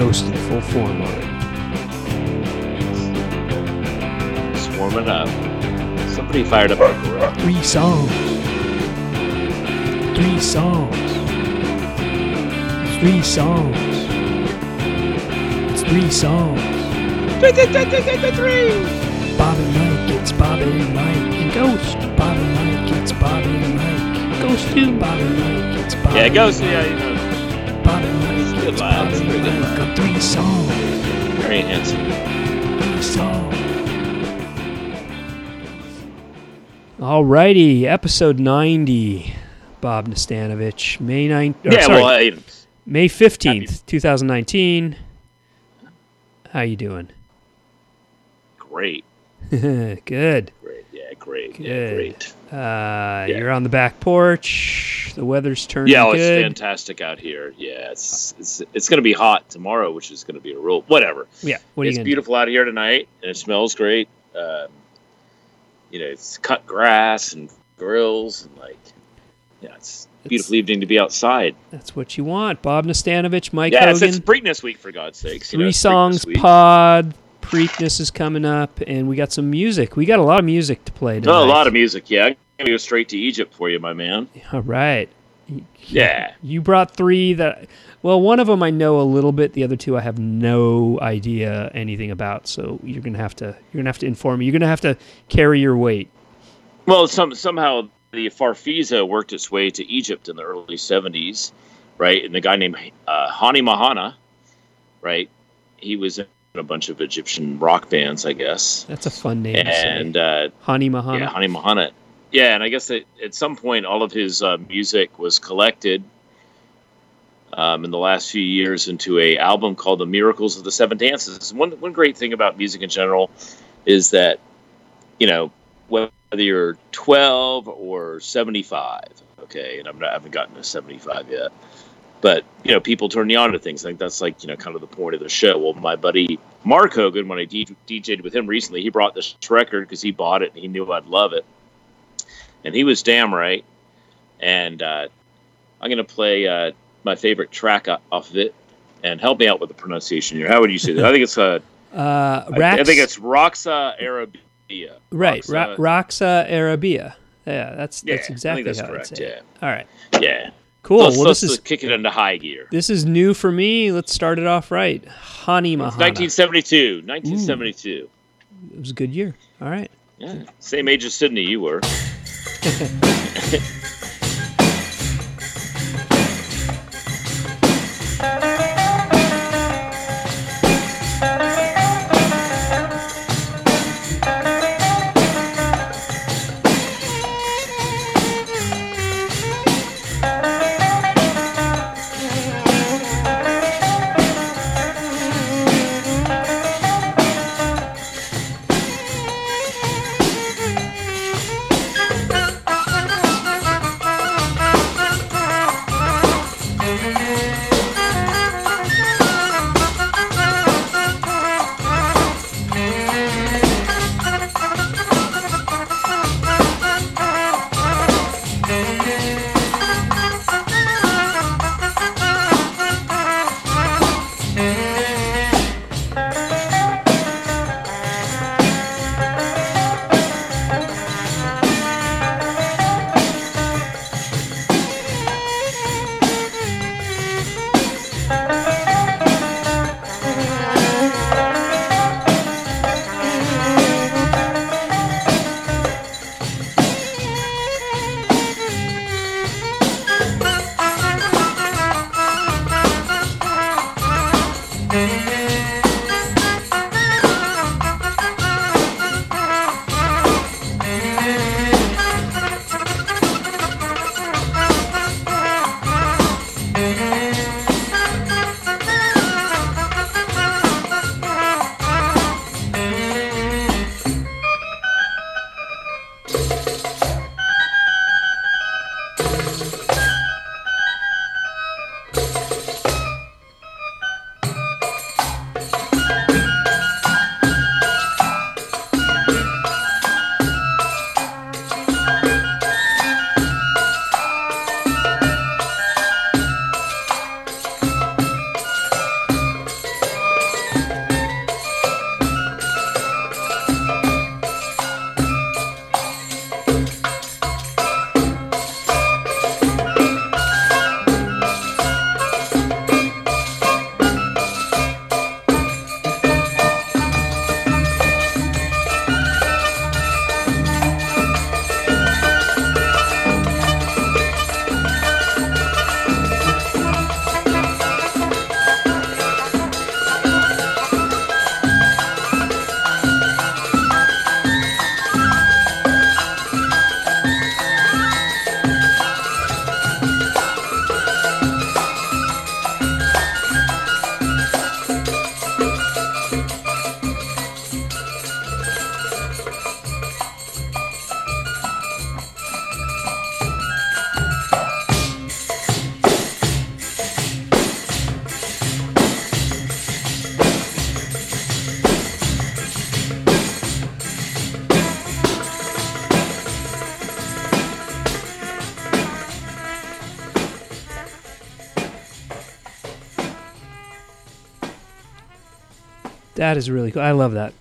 Ghost in full form on it. Swarming up. Somebody fired up our grill. Three songs. Three songs. Three songs. It's three songs. Bob and Mike, it's Bob and Mike and Ghost. Bob and Mike, it's Bob and Mike. Ghost too. Bob and Mike, it's Bob. Yeah, Ghost, yeah, you know. Bob and Mike, Good it's lad, it's and very good Mike. Got three songs. Very handsome. Songs. Alrighty, episode 90. Bob Nastanovich, May 9th. yeah, sorry, well, I, May 15th, 2019. How you doing? great. Good. Great. Yeah, great. Yeah, great. Uh, You're on the back porch. The weather's turning Yeah, well, it's good. fantastic out here. Yeah, it's it's, it's going to be hot tomorrow, which is going to be a real whatever. Yeah, what it's beautiful out here tonight, and it smells great. Um, you know, it's cut grass and grills, and like, yeah, it's a beautiful evening to be outside. That's what you want. Bob Nastanovich, Mike yeah, it's, Hogan. it's Preakness week for God's sakes. you know, Three songs pod. Preakness is coming up, and we got some music. We got a lot of music to play tonight. Oh, a lot of music. Yeah, I'm gonna go straight to Egypt for you, my man. All right. Yeah. You brought three that. Well, one of them I know a little bit. The other two I have no idea anything about. So you're gonna have to you're gonna have to inform me. You're gonna have to carry your weight. Well, some somehow the Farfisa worked its way to Egypt in the early '70s, right? And the guy named uh, Hani Mahana, right? He was a bunch of Egyptian rock bands, I guess. That's a fun name. And uh, Hani Mahana. yeah, Hani Mahana. Yeah, and I guess that at some point all of his uh, music was collected um, in the last few years into a album called "The Miracles of the Seven Dances." One one great thing about music in general is that you know whether you're 12 or 75, okay, and I'm not, I haven't gotten to 75 yet, but you know people turn you on to things. I think that's like you know kind of the point of the show. Well, my buddy Mark Hogan, when I DJ'd with him recently, he brought this record because he bought it and he knew I'd love it, and he was damn right. And uh, I'm gonna play uh, my favorite track off of it, and help me out with the pronunciation here. How would you say that? I think it's uh, uh, I, Rax, I think it's Roxa Arabia. right. Roxa- Ra- Raxa Arabia. Yeah, that's Yeah, that's I exactly that's how I'd correct. say it. Yeah, All right. yeah. Cool. let's well, let's this is kick it into high gear. this is new for me. Let's start it off right. Hani Mahana. 1972. 1972. It was a good year. All right. Yeah, same age as Sydney you were. That is really cool. I love that.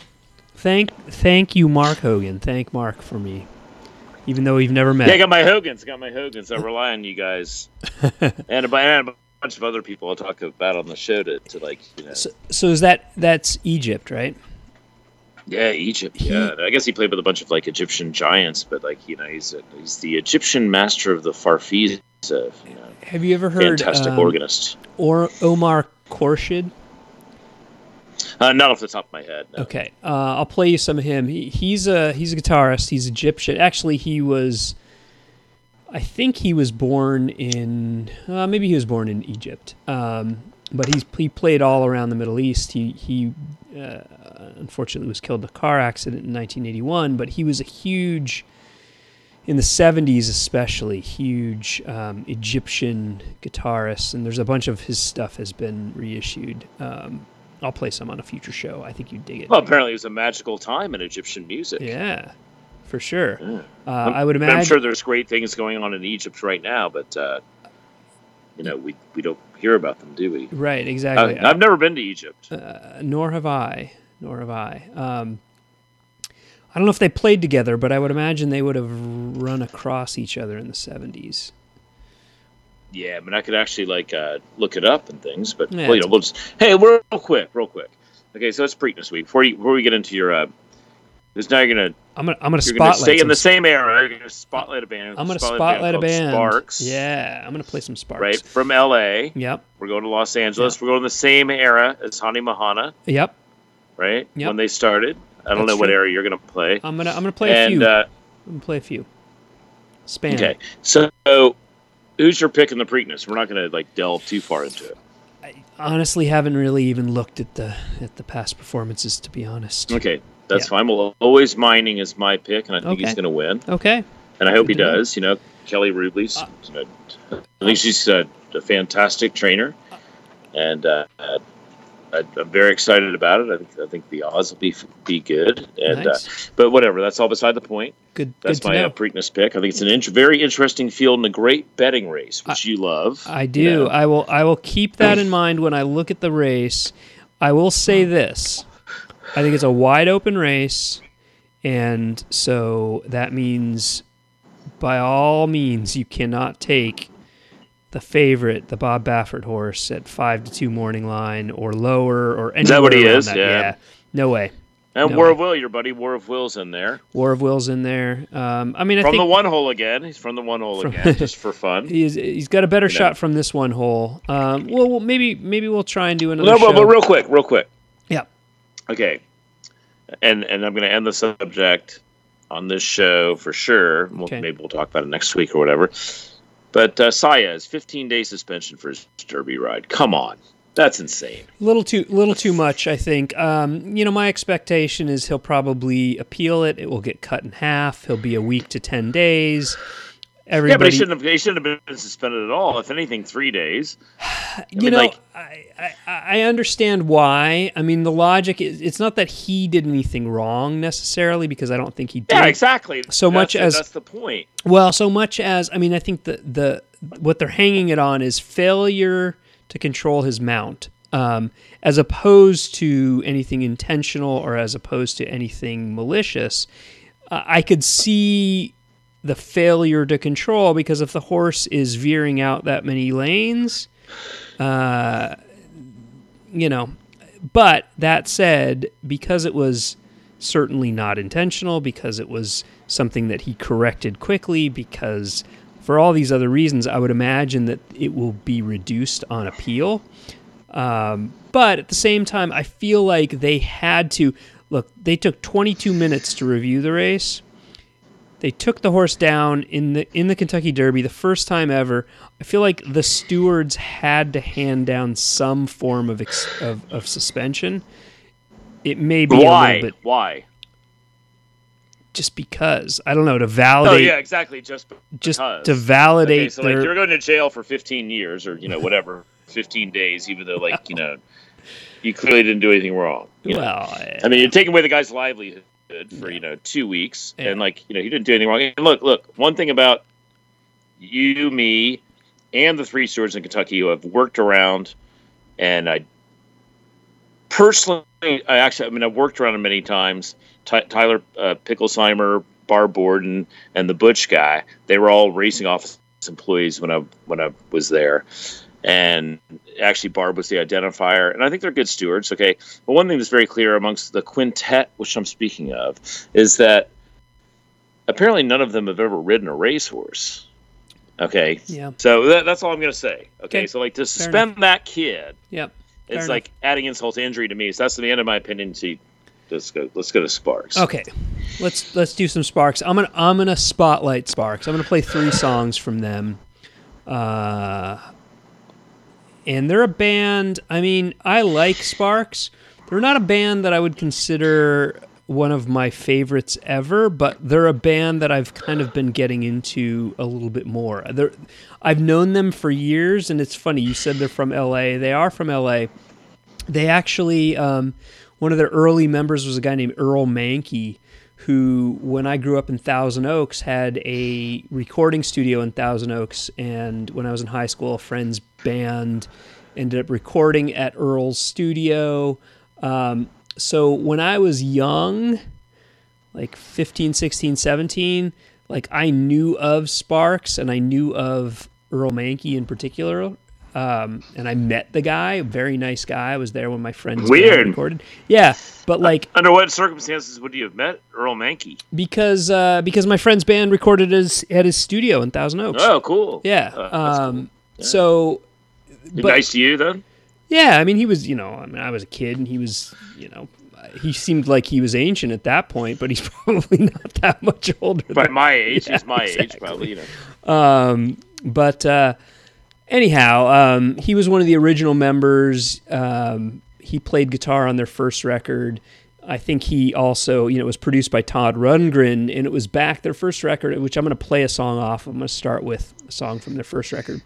Thank thank you, Mark Hogan. Thank Mark for me, even though we've never met. Yeah, I got my Hogans. Got my Hogans. I rely on you guys and a, and a bunch of other people I'll talk about on the show to, to like you know. So, so is that that's Egypt, right? Yeah, Egypt. He- Yeah, I guess he played with a bunch of like Egyptian giants, but like you know, he's a, he's the Egyptian master of the Farfisa. You know, Have you ever heard fantastic um, organist. or Omar Khorshid? Uh, not off the top of my head. No. Okay, uh, I'll play you some of him. He, he's a he's a guitarist. He's Egyptian. Actually, he was. I think he was born in uh, maybe he was born in Egypt, um, but he's he played all around the Middle East. He he uh, unfortunately was killed in a car accident in 1981, but he was a huge in the 70s especially huge um, Egyptian guitarist, and there's a bunch of his stuff has been reissued. Um, I'll play some on a future show. I think you dig it. Well, apparently it was a magical time in Egyptian music. Yeah, for sure. Yeah. Uh, I would imagine. I'm sure there's great things going on in Egypt right now, but uh, you know we we don't hear about them, do we? Right, Uh, exactly. I've never been to Egypt. uh, nor have I. Nor have I. Um, I don't know if they played together, but I would imagine they would have run across each other in the 70s. Yeah, I mean, I could actually like uh, look it up and things, but Yeah, well, you know, we'll just hey, real quick, real quick. Okay, so it's Preakness week. Before you, before we get into your, uh, because now you're gonna I'm gonna I'm gonna you're gonna spotlight. stay in the same era. You're gonna spotlight a band. I'm gonna spotlight spotlight a called band. Sparks. Yeah, I'm gonna play some Sparks. right from L.A. Yep. We're going to Los Angeles. We're going to the same era as Hani Mahana, Yep. right? Yep. When they started. I don't That's know what true. era you're gonna play. I'm gonna I'm gonna play a few. uh, I'm gonna play a few. Span. okay, so who's your pick in the Preakness? We're not gonna like delve too far into it. I honestly haven't really even looked at the at the past performances to be honest. Okay, that's Yeah. fine. Well, always mining is my pick, and I think he's gonna win. Okay. and I hope he Good to know. does. You know, Kelly Rubley's. Uh, you know, I think she's a, a fantastic trainer, and uh, I, I'm very excited about it. I think I think the odds will be be good. And uh, but whatever, that's all beside the point. good. That's good my know. uh, Preakness pick. I think it's an int- very interesting field and a great betting race, which you love. I do. you know. I will. I will keep that in mind when I look at the race. I will say this: I think it's a wide open race, and so that means, by all means, you cannot take the favorite, the Bob Baffert horse, at five to two morning line or lower or anywhere Is that what he is? that. Yeah. No way. and no War way. of Will, your buddy War of Will's in there War of Will's in there. Um, I mean, I from the one hole again. He's from the one hole From- again, just for fun. he's he's got a better You know. shot from this one hole. Um, well, well, maybe maybe we'll try and do another. No, but, show. but real quick, real quick. Yeah. Okay. And and I'm going to end the subject on this show for sure. We'll, Okay. Maybe we'll talk about it next week or whatever. But uh, Saez, 15 day suspension for his derby ride. Come on, that's insane. little too little too much i think. Um, you know my expectation is he'll probably appeal it. It will get cut in half. He'll be a week to 10 days yeah, but he shouldn't have. He shouldn't have been suspended at all. If anything, three days. you mean, know like- I, I, I understand why i mean the logic is it's not that he did anything wrong necessarily because i don't think he did Yeah, exactly. So much as- that's the point. Well, so much as I mean, I think the the what they're hanging it on is failure to control his mount, um, as opposed to anything intentional or as opposed to anything malicious. Uh, I could see the failure to control because if the horse is veering out that many lanes, uh, you know. But that said, because it was certainly not intentional, because it was something that he corrected quickly, because for all these other reasons, I would imagine that it will be reduced on appeal. Um, but at the same time, I feel like they had to look. They took 22 minutes to review the race. They took the horse down in the in the Kentucky Derby the first time ever. I feel like the stewards had to hand down some form of ex, of, of suspension. It may be a Why? little bit Why? just because I don't know to validate Oh yeah, exactly. Just because. just to validate Okay, so like you're going to jail for 15 years or you know whatever, 15 days, even though like you know you clearly didn't do anything wrong. you know? well. I mean, you're taking away the guy's livelihood for you know two weeks, Yeah. and like you know he didn't do anything wrong. And look, look, one thing about you, me, and the three stewards in Kentucky who have worked around, and I personally, I actually, I mean, I've worked around him many times. Ty- Tyler uh, Picklesimer, Barb Borden, and the Butch guy. They were all racing office employees when I when I was there, and actually Barb was the identifier. And I think they're good stewards. Okay, but one thing that's very clear amongst the quintet, which I'm speaking of, is that apparently none of them have ever ridden a racehorse. Okay. Yeah. So that, that's all I'm going to say. Okay? Okay. So like to suspend that kid, Yep. Fair it's enough. like adding insult to injury to me. So that's the end of my opinion. Let's go. Let's go to Sparks. Okay, let's let's do some Sparks. I'm gonna I'm gonna spotlight Sparks. I'm gonna play three songs from them. Uh, and they're a band. I mean, I like Sparks. They're not a band that I would consider one of my favorites ever, but they're a band that I've kind of been getting into a little bit more. They're, I've known them for years, and it's funny. You said they're from LA. They are from LA. They actually, um, one of their early members was a guy named Earl Mankey, who, when I grew up in Thousand Oaks, had a recording studio in Thousand Oaks. And when I was in high school, friend's band ended up recording at Earl's studio. Um, so when I was young, like 15, 16, 17, like I knew of Sparks and I knew of Earl Mankey in particular. Um, and I met the guy, very nice guy. I was there when my friends Weird. recorded. Yeah, but like Under what circumstances would you have met Earl Mankey? because uh, because my friend's band recorded his at his studio in Thousand Oaks. Oh, cool. yeah. Uh, um, So, He but- nice to you then? yeah, I mean, he was, you know, I mean, I was a kid and he was, you know, he seemed like he was ancient at that point, but he's probably not that much older. By than my age, Yeah, he's my age, probably. You know. Um, but uh, anyhow, um, he was one of the original members. Um, he played guitar on their first record. I think he also, you know, it was produced by Todd Rundgren, and it was back their first record, which I'm going to play a song off. I'm going to start with a song from their first record.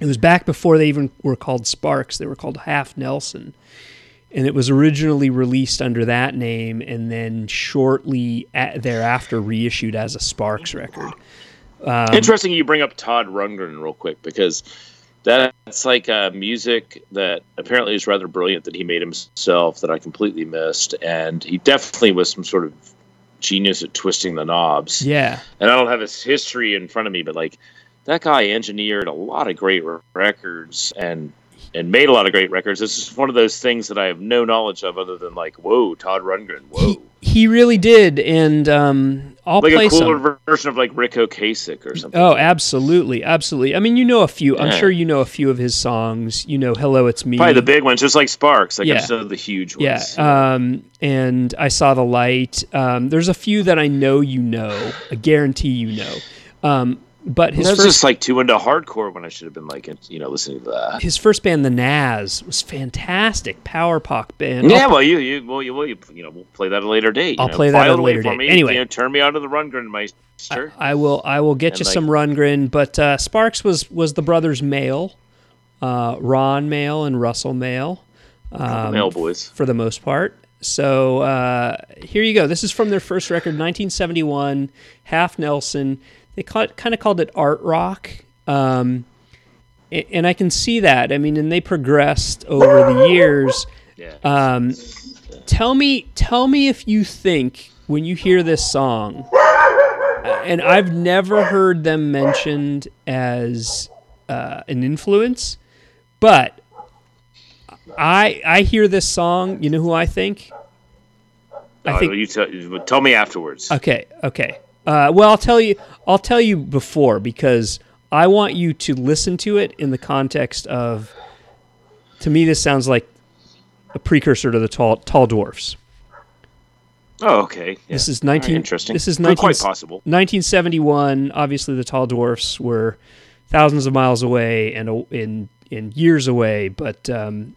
It was back before they even were called Sparks. They were called Half Nelson. And it was originally released under that name and then shortly a thereafter reissued as a Sparks record. Um, Interesting you bring up Todd Rundgren real quick because that's like uh, music that apparently is rather brilliant that he made himself that I completely missed. And he definitely was some sort of genius at twisting the knobs. Yeah. and I don't have his history in front of me, but like that guy engineered a lot of great r- records and and made a lot of great records. This is one of those things that I have no knowledge of other than like, whoa, Todd Rundgren, whoa, He, he really did. And um, I'll like play a cooler some. version of like Ric Ocasek or something. Oh, absolutely. Absolutely. I mean, you know a few. I'm sure you know a few of his songs. You know, Hello, It's Me. Probably the big ones, just like Sparks. Like Yeah. I'm so the huge ones. Yeah. Um, and I Saw the Light. Um, there's a few that I know you know. I guarantee you know. Um, but his That's first just like too into hardcore when I should have been like, you know, listening to that. his first band, the Nazz, was fantastic. Power pop band. Yeah, well, you, you, well, you, well, you, you know, we'll play that at a later date. I'll know. play that at a later date. Me. Anyway. you know, turn me on to the Rundgren Meister. I will I will get And, you like- some Rundgren, but uh, Sparks was was the brothers Mael, uh, Ron Mael and Russell Mael, um, Mael boys. for the most part. So uh, here you go. This is from their first record, 1971, Half Nelson. They call kind of called it art rock, um, and I can see that. I mean, and they progressed over the years. Yeah. Um, tell me, tell me if you think when you hear this song, and I've never heard them mentioned as uh, an influence, but I I hear this song. You know who I think? I Uh, think you tell, tell me afterwards. Okay, okay. Uh, well, I'll tell you. I'll tell you before because I want you to listen to it in the context of. To me, this sounds like a precursor to the tall tall dwarfs. oh, okay. Yeah. This is All right, 19. interesting. This is Good, 19, quite possible. 1971. Obviously, the tall dwarfs were thousands of miles away and in in years away. But um,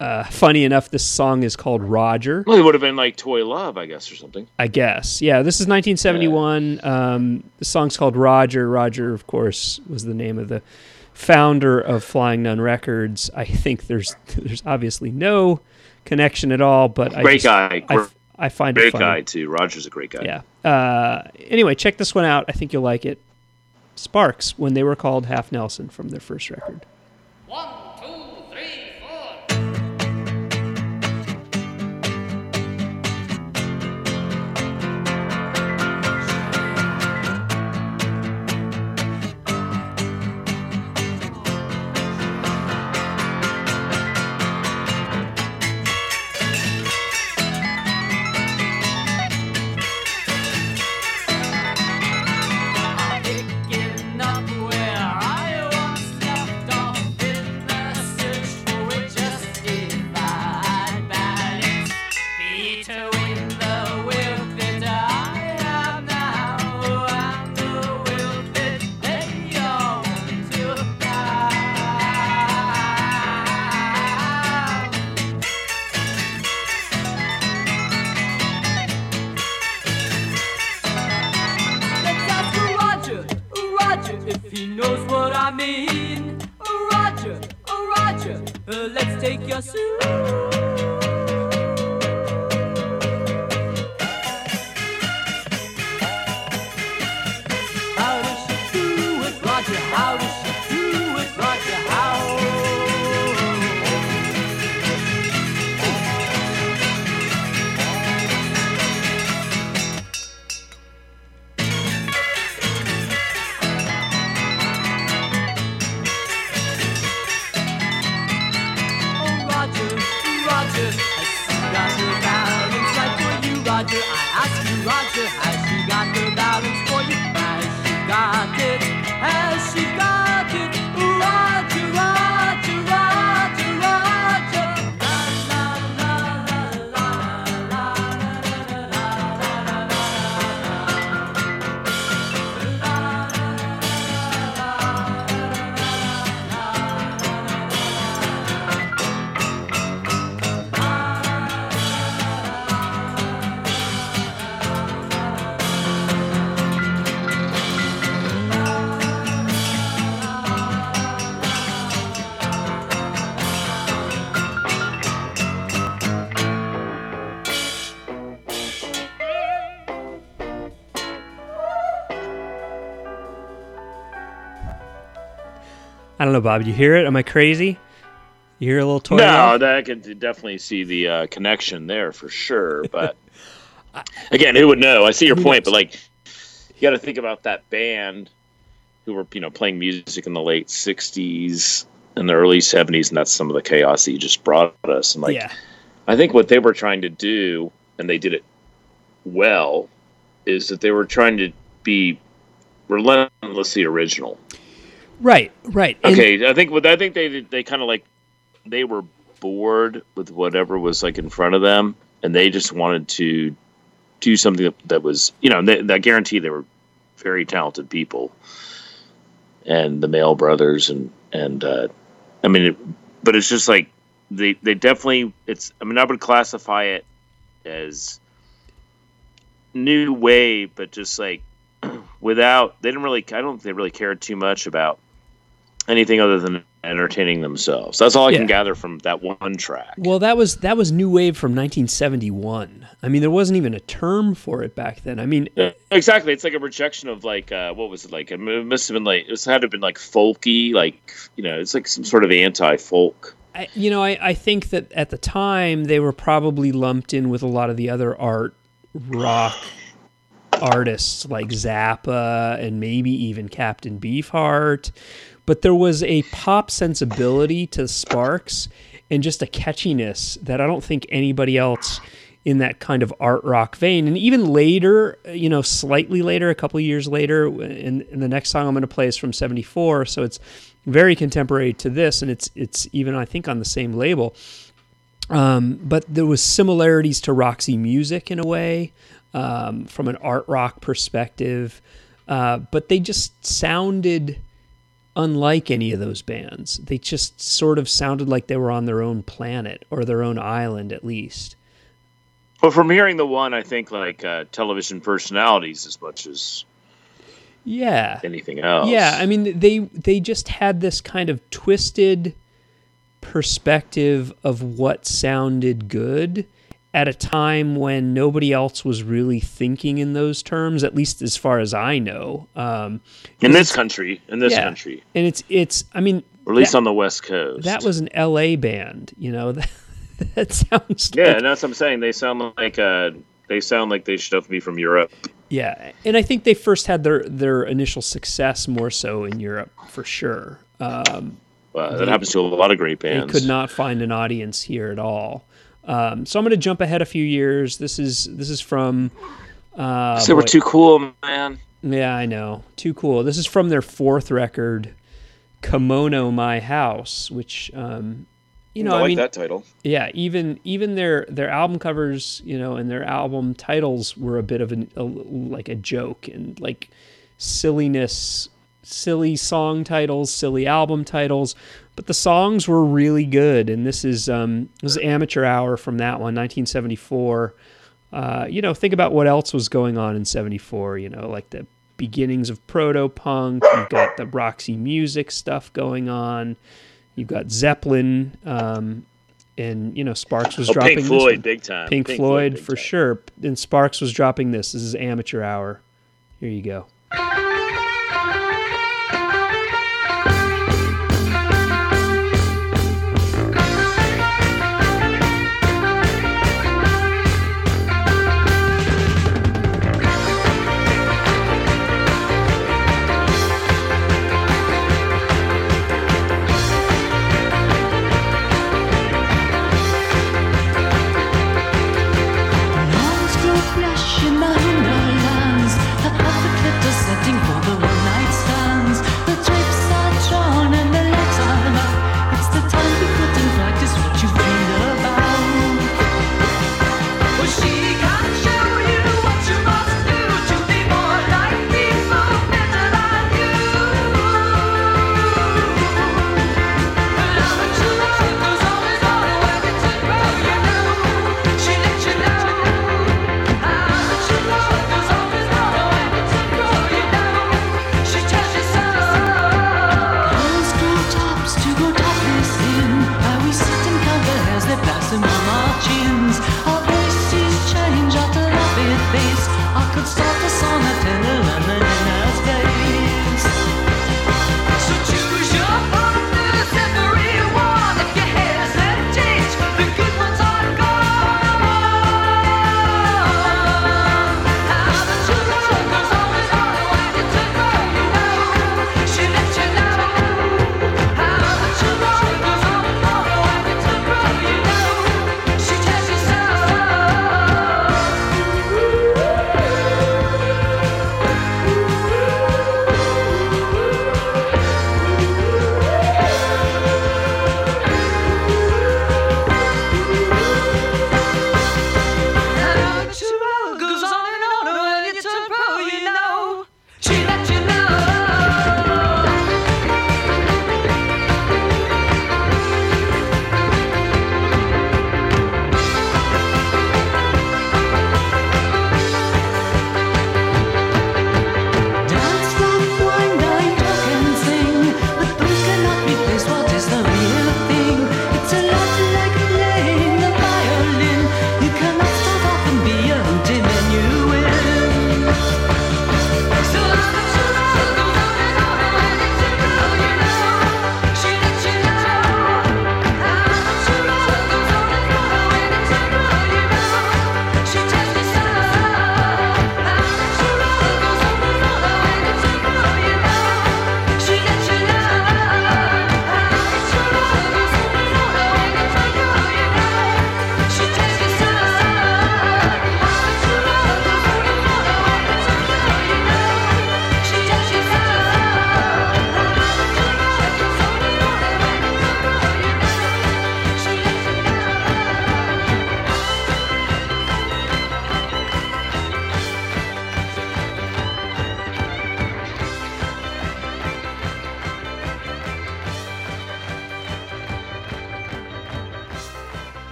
uh, funny enough, this song is called Roger. Well, it would have been like Toy Love, I guess, or something. I guess. Yeah, this is 1971. Um, the song's called Roger. Roger, of course, was the name of the founder of Flying Nun Records. I think there's there's obviously no connection at all, but I Great just- guy. I, f- I find it Great funny. guy too. Roger's a great guy. Yeah. Uh, anyway, check this one out. I think you'll like it. Sparks, when they were called Half Nelson from their first record. One, don't know, Bob. You hear it? Am I crazy? You hear a little toy? No, I could definitely see the uh, connection there for sure. But again, who would know? I see your point, but like, you got to think about that band who were you know playing music in the late '60s and the early '70s, and that's some of the chaos that you just brought us. And like, yeah, I think what they were trying to do, and they did it well, is that they were trying to be relentlessly original. Right, right. And- Okay, I think what I think they they kind of like they were bored with whatever was like in front of them, and they just wanted to do something that, that was you know they, I guarantee they were very talented people, and the Mael brothers and and uh, I mean, it, but it's just like they they definitely it's I mean I would classify it as new wave, but just like without they didn't really I don't think they really cared too much about anything other than entertaining themselves. That's all I Yeah. can gather from that one track. Well, that was that was new wave from 1971. I mean, there wasn't even a term for it back then. I mean, Yeah, exactly. It's like a rejection of like uh, what was it like? It must have been like it had to have been like folky, like you know, it's like some sort of anti-folk. I, you know, I, I think that at the time they were probably lumped in with a lot of the other art rock artists like Zappa and maybe even Captain Beefheart. But there was a pop sensibility to Sparks and just a catchiness that I don't think anybody else in that kind of art rock vein. And even later, you know, slightly later, a couple years later, and, and the next song I'm going to play is from '74, so it's very contemporary to this, and it's it's even I think on the same label. Um, but there was similarities to Roxy Music in a way, um, from an art rock perspective. Uh, but they just sounded unlike any of those bands. They just sort of sounded like they were on their own planet or their own island, at least. Well, from hearing the one, I think like uh, television personalities as much as Yeah. anything else. Yeah, I mean they they just had this kind of twisted perspective of what sounded good at a time when nobody else was really thinking in those terms, at least as far as I know. Um, in this country, in this Yeah. country, and it's it's I mean or at least that, on the West Coast. that was an L.A. band, you know. That, that sounds yeah, like and that's what I'm saying. They sound like uh, they sound like they should be from Europe. Yeah, and I think they first had their their initial success more so in Europe for sure. Um, that They- happens to a lot of great bands. they could not find an audience here at all. Um, so I'm going to jump ahead a few years. This is this is from. Uh, They were boy- too cool, man. Yeah, I know. Too cool. This is from their fourth record, Kimono My House, which um, you know, I I, like mean, that title. yeah, even even their their album covers, you know, and their album titles were a bit of an, a, like a joke and like silliness, silly song titles, silly album titles, but the songs were really good. And this is um, this is Amateur Hour from that one, 1974. Uh, you know, think about what else was going on in '74. You know, like the beginnings of proto punk. You've got the Roxy Music stuff going on. You've got Zeppelin, um, and you know Sparks was Oh, dropping Pink Floyd, big time. Pink, Floyd, big for time. sure. And Sparks was dropping this. This is Amateur Hour. Here you go.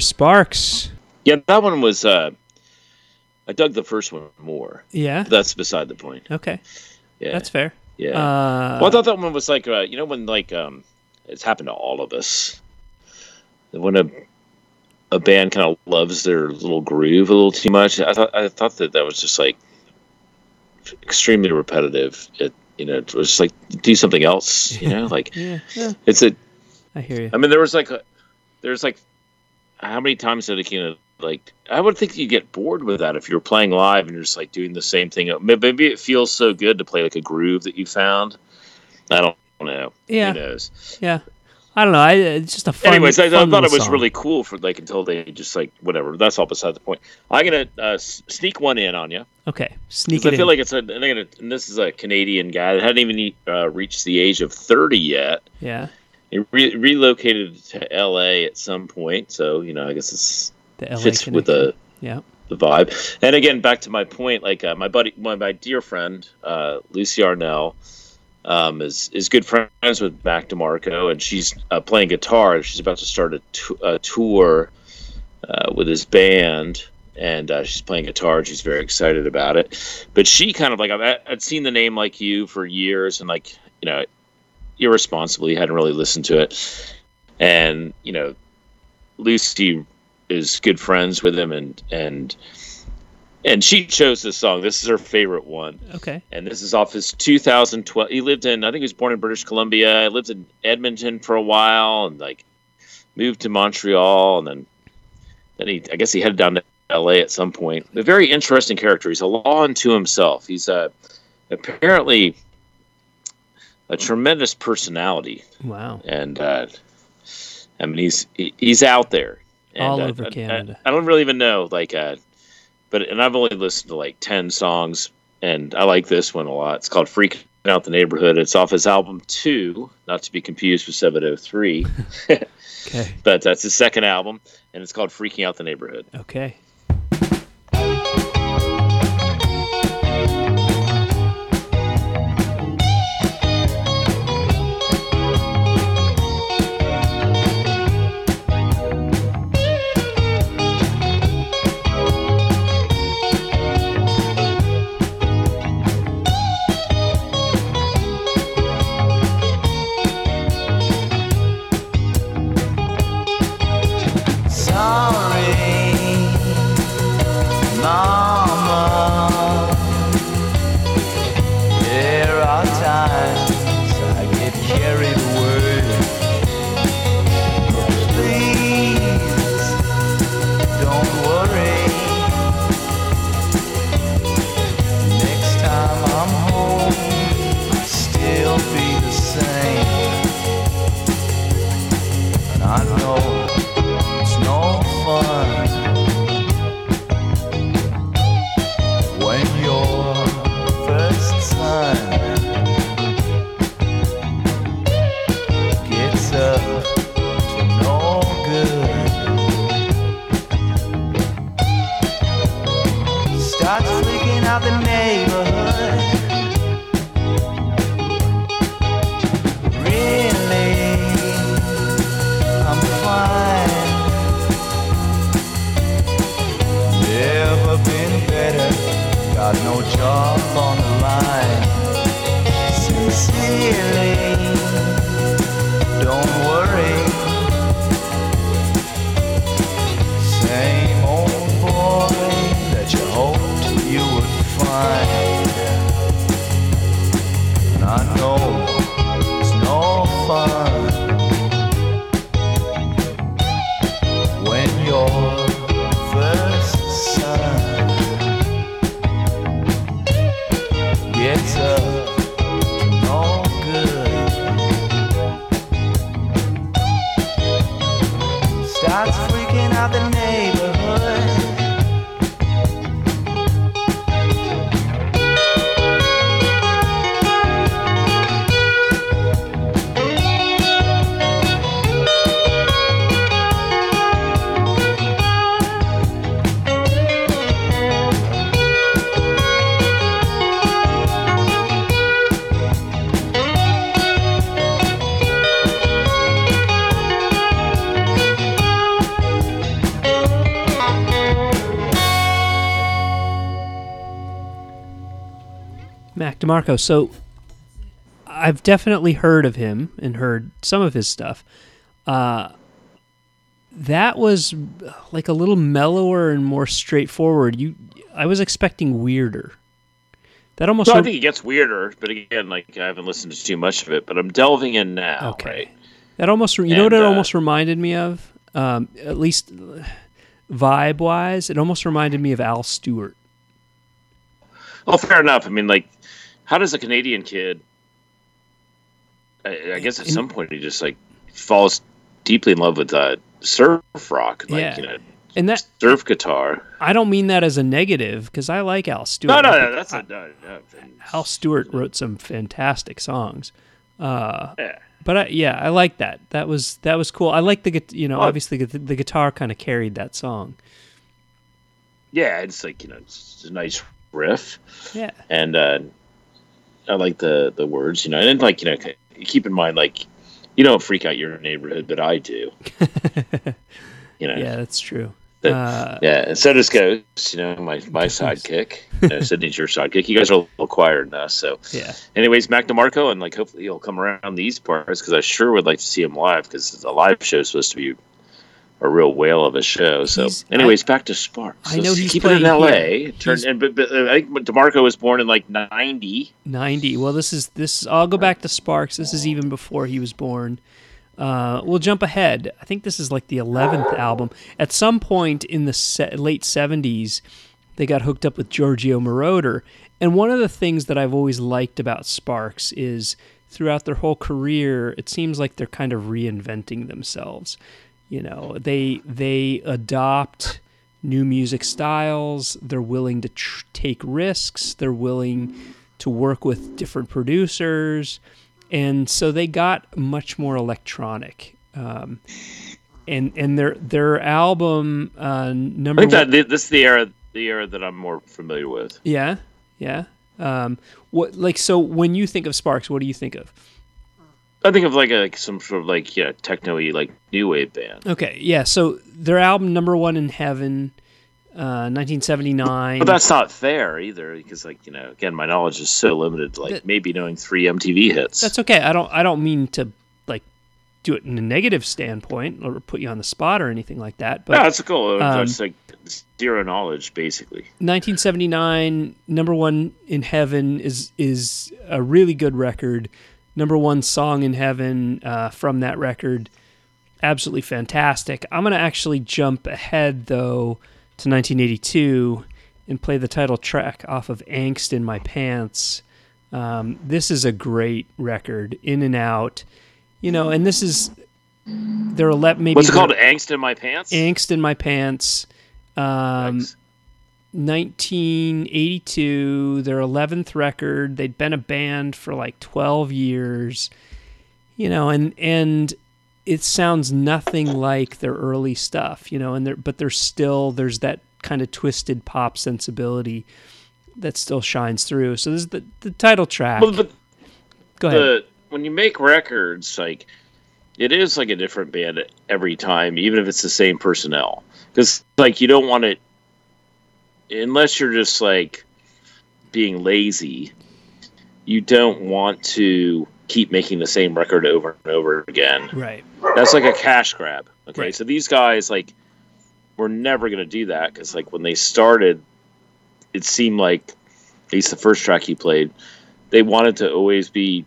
Sparks. Yeah, that one was. Uh, I dug the first one more. Yeah. That's beside the point. Okay. Yeah, That's fair. yeah. Uh, well, I thought that one was like, uh, you know, when like um, it's happened to all of us. When a a band kind of loves their little groove a little too much, I thought I thought that that was just like extremely repetitive. It you know it was just like do something else. You know, like yeah, yeah, it's a I hear you. I mean, there was like a, there's like, how many times did it, you know, like, I would think you get bored with that if you're playing live and you're just like doing the same thing. Maybe it feels so good to play like a groove that you found. I don't know. Yeah. Who knows? Yeah. I don't know. I, it's just a fun. Anyways, I, I thought it was song. really cool for like until they just like whatever. That's all beside the point. I'm gonna uh, sneak one in on you okay. Sneak I feel in. like it's a. And, gonna, and this is a Canadian guy that hadn't even uh, reached the age of 30 yet. yeah. He re- relocated to L.A. at some point, so you know I guess it's fits with the Yeah. the vibe. And again, back to my point, like uh, my buddy, my, my dear friend, uh, Lucy Arnell, um, is is good friends with Mac DeMarco, and she's uh, playing guitar. She's about to start a, t- a tour uh, with his band, and uh, she's playing guitar. and She's very excited about it. But she kind of like I've, I'd seen the name like you for years, and like you know, irresponsibly he hadn't really listened to it. And you know, Lucy is good friends with him, and and and she chose this song. This is her favorite one Okay. and this is off his 2012. He lived in, I think he was born in British Columbia. He lived in Edmonton for a while, and like moved to Montreal, and then then he, I guess he headed down to L.A. at some point. A very interesting character. He's a law unto himself. He's a, apparently a tremendous personality, Wow. and uh, I mean he's he's out there And, All uh, over I- I- Canada. I, don't really even know like uh, but and I've only listened to like ten songs, and I like this one a lot. It's called "Freaking Out the Neighborhood." It's off his album Two, not to be confused with Seven Hundred Three, Okay. but that's his second album, and it's called "Freaking Out the Neighborhood." Okay. I know Mac DeMarco. So I've definitely heard of him and heard some of his stuff. Uh, that was like a little mellower and more straightforward. You, I was expecting weirder. That almost. So I think it gets weirder, but again, like I haven't listened to too much of it, but I'm delving in now. okay. Right? That almost. You know what it uh, almost reminded me of? Um, at least vibe wise, it almost reminded me of Al Stewart. Well, fair enough. I mean, like, how does a Canadian kid? I, I guess at In- some point he just like falls deeply in love with uh, surf rock, like Yeah. you know, And that surf guitar. I don't mean that as a negative because I like Al Stewart. No, no, no that's a no, no, Al Stewart wrote some fantastic songs. Uh, Yeah. but I, yeah, I like that. That was that was cool. I like the you know Well- obviously the, the guitar kind of carried that song. Yeah, it's like you know, it's a nice riff, Yeah, and uh, I like the the words, you know, and like you know, keep in mind like you don't freak out your neighborhood, but I do. You know, yeah, that's true. Uh, Yeah, and so does Ghost. You know, my my sidekick. You know, Sydney's your sidekick. You guys are a little quieter than us. So, yeah. anyways, Mac DeMarco, and like hopefully he'll come around these parts because I sure would like to see him live because the live show is supposed to be a real whale of a show. So, He's- anyways, back to Sparks. I know he's keep it in L.A. here. Turn, and but, but uh, I think DeMarco was born in like ninety. 90. Well, this is this. I'll go back to Sparks. This is even before he was born. Uh, we'll jump ahead. I think this is like the 11th album. At some point in the se- late 70s, they got hooked up with Giorgio Moroder. And one of the things that I've always liked about Sparks is throughout their whole career, it seems like they're kind of reinventing themselves. You know, they they adopt new music styles. They're willing to tr- take risks. They're willing to work with different producers, and so they got much more electronic. Um, and and their their album uh, number I think one, that this is the era the era that I'm more familiar with. yeah yeah um, what like so when you think of Sparks, what do you think of? I think of like a some sort of like yeah techno-y like new wave band. Okay, yeah. So their album number one in heaven, uh, 1979. But that's not fair either, because like you know, again, my knowledge is so limited. Like That- maybe knowing three MTV hits. That's okay. I don't I don't mean to like do it in a negative standpoint or put you on the spot or anything like that. But yeah, that's cool. um, It's like zero knowledge, basically. 1979 number one in heaven is is a really good record. Number one song in heaven uh, from that record, absolutely fantastic. I'm gonna actually jump ahead though to 1982 and play the title track off of Angst in My Pants. Um, this is a great record, in and out. You know, and this is they're ele- maybe What's it called? Angst in my pants. Angst in My Pants. Um, Thanks. 1982, their 11th record. They'd been a band for like 12 years. You know, and and it sounds nothing like their early stuff, you know, and there but there's still there's that kind of twisted pop sensibility that still shines through. So this is the the title track. Well, but Go ahead. the when you make records, like it is like a different band every time, even if it's the same personnel. Because like you don't want it unless you're just like being lazy. You don't want to keep making the same record over and over again. right. That's like a cash grab. Okay, Right. so these guys like were never going to do that because like when they started, it seemed like at least the first track he played, they wanted to always be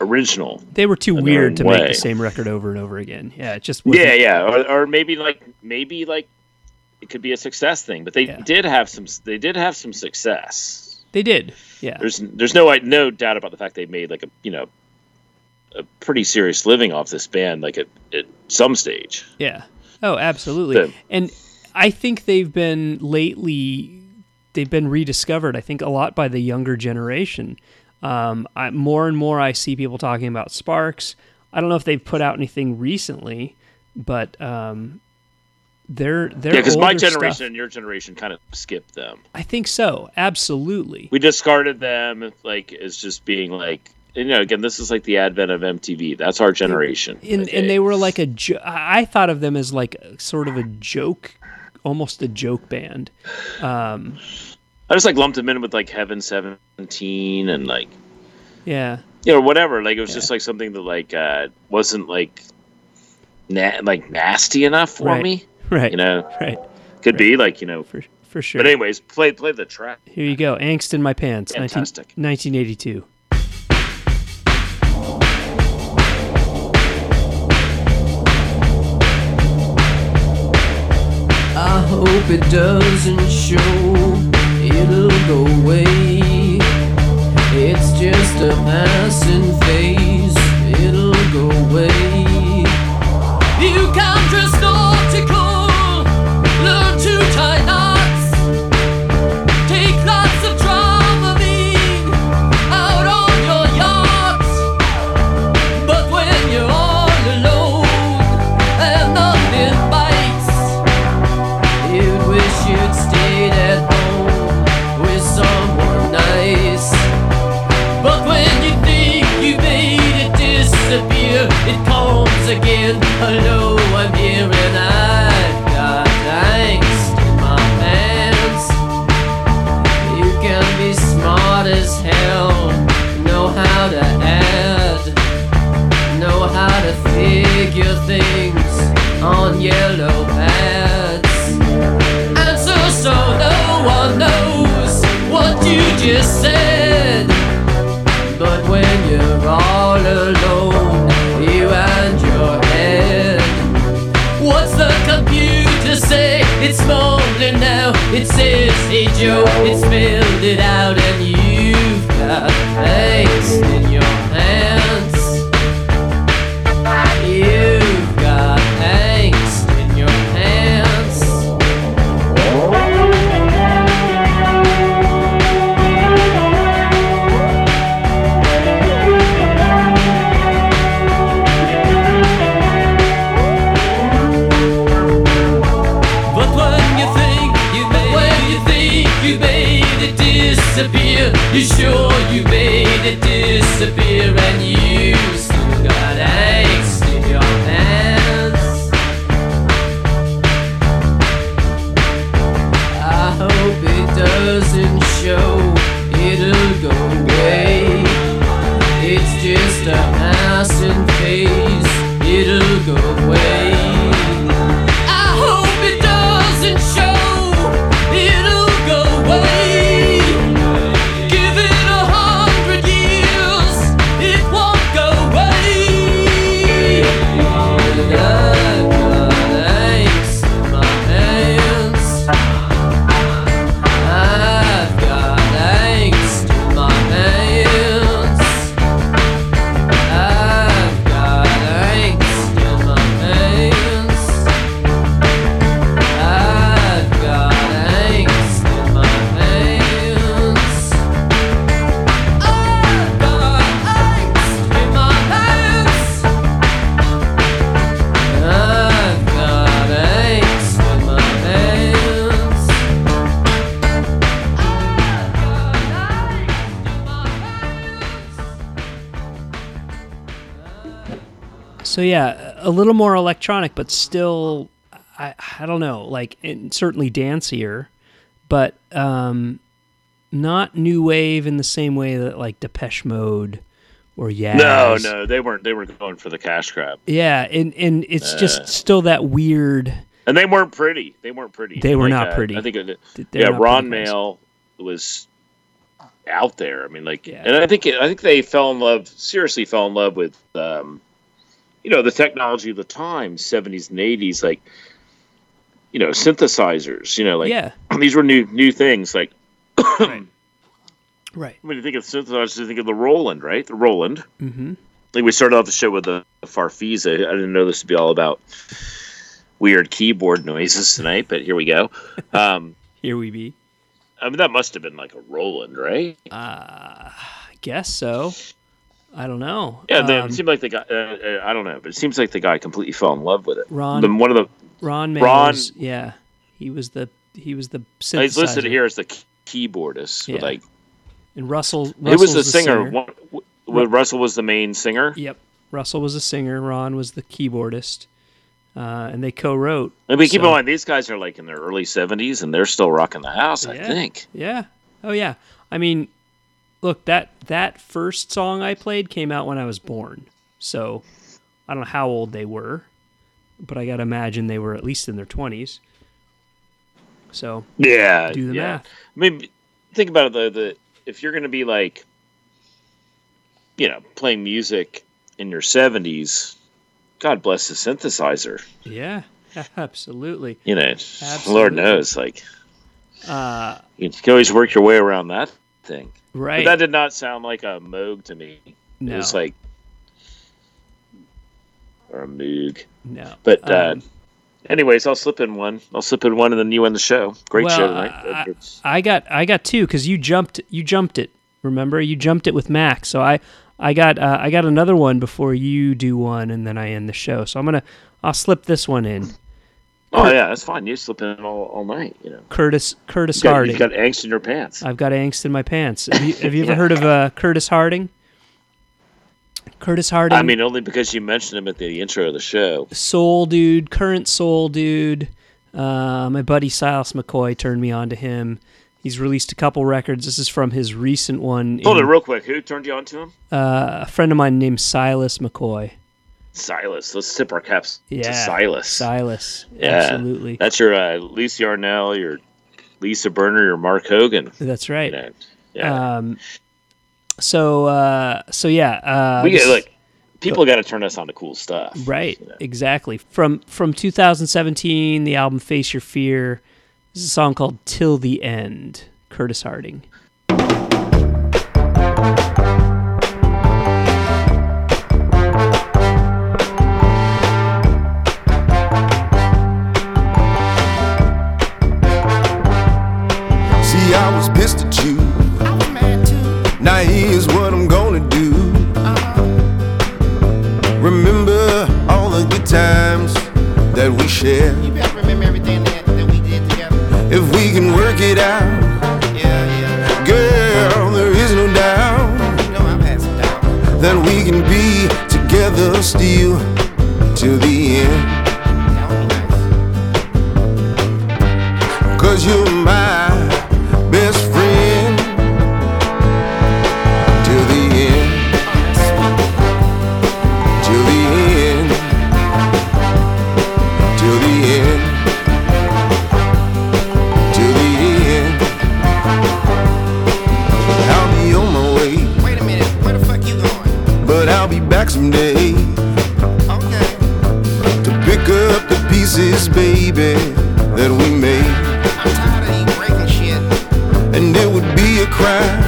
original. They were too weird to make the same record over and over again. Yeah, it just wasn't, Yeah, yeah, or, or maybe like maybe like it could be a success thing, but they Yeah. did have some. They did have some success. They did. Yeah. There's there's no no doubt about the fact they made like a you know a pretty serious living off this band like at, at some stage. Yeah. Oh, absolutely. The- and I think they've been lately they've been rediscovered. I think a lot by the younger generation. Um, I, more and more, I see people talking about Sparks. I don't know if they've put out anything recently, but um, they're they're Yeah, because my generation stuff- and your generation kind of skipped them. I think so. Absolutely. We discarded them like as just being like you know again this is like the advent of MTV. That's our generation. and okay? and they were like a jo- I thought of them as like sort of a joke, almost a joke band. Um, I just like lumped them in with like Heaven Seventeen and like yeah. you know whatever. Like it was Yeah. just like something that like uh wasn't like na- like nasty enough for Right. me. Right. You know, Right. could be like you know. For for sure. But anyways, play play the track. Here you go. Angst in my pants. 19, Fantastic. 1982. I hope it doesn't show, it'll go away. It's just a passing phase, it'll go away. things on yellow pads. Answer so no one knows what you just said. But when you're all alone, you and your head, what's the computer say? It's lonely now, it says, hey Joe, it's filled it out and you. A little more electronic, but still, I I don't know, like and certainly dancier, but um, not new wave in the same way that like Depeche Mode or yeah. No, no, they weren't. They were going for the cash grab, Yeah, and and it's Uh. just still that weird. and they weren't pretty. They weren't pretty. They were Like, not uh, pretty. I think. It, yeah, Ron. Mael was out there. I mean, like, Yeah. and I think I think they fell in love. Seriously, fell in love with, um, you know, the technology of the time, seventies and eighties, like, you know, synthesizers. You know, like yeah, these were new new things. Like, right, right. when you think of synthesizers, you think of the Roland, right? The Roland. mm-hmm. Like we started off the show with the, the Farfisa. I didn't know this would be all about weird keyboard noises tonight, but here we go. Um, Here we be. I mean, that must have been like a Roland, right? Uh, I guess so. I don't know. Yeah, they, Um, it seemed like the guy. Uh, uh, I don't know, but it seems like the guy completely fell in love with it. Ron- The- one of the Ron Ron- Yeah, he was the he was the he's listed here as the keyboardist. Yeah. Like, And Russell. Russell's was the singer? singer. One, w- w- Russell was the main singer. Yep. Russell was a singer. Ron was the keyboardist. Uh, and they co-wrote. I mean, keep in mind these guys are like in their early seventies, and they're still rocking the house. I think. Yeah. Oh yeah. I mean, look that that first song I played came out when I was born. So I don't know how old they were, but I gotta imagine they were at least in their twenties. So Yeah. do the yeah. math. I mean, think about it. though. the if you're going to be like, you know, playing music in your 70s, God bless the synthesizer. Yeah. Absolutely. You know, Absolutely. Lord knows, like Uh, you can always work your way around that thing. Right. But that did not sound like a Moog to me. no. It was like or a Moog. no. But uh, Um, anyways, I'll slip in one. I'll slip in one, and then you end the show. Great Well, show tonight. I- I got I got two because you jumped you jumped it. Remember you jumped it with Max. So I I got uh, I got another one before you do one, and then I end the show. So I'm gonna I'll slip this one in. Oh yeah, that's fine. You slip in all, all night. You know, Curtis Curtis you got, Harding. you've got angst in your pants. I've got angst in my pants. Have you, have you ever Yeah. heard of uh, Curtis Harding? Curtis Harding. I mean, only because you mentioned him at the intro of the show. soul dude, current soul dude. Uh, my buddy Silas McCoy turned me on to him. He's released a couple records. This is from his recent one. Hold in- it real quick. Who turned you on to him? uh, a friend of mine named Silas McCoy. Silas. Let's tip our caps Yeah, to Silas. Silas, Yeah. absolutely. That's your uh, Lisa Arnell, your Lisa Burner, your Mark Hogan. That's You right. know, Yeah. Um, so uh, so yeah, uh, we get look. People got to turn us on to cool stuff. right you know. exactly from from 2017, the album Face Your Fear. This is a song called Till the End. Curtis Harding. Shared. You better remember everything that, that we did together. If we can work it out, Yeah, yeah. girl, there is no doubt You know I've had some doubt. that we can be together still till the end. That would be nice. Cause you're my pieces, baby, that we made. I'm tired of you breaking shit. and it would be a crime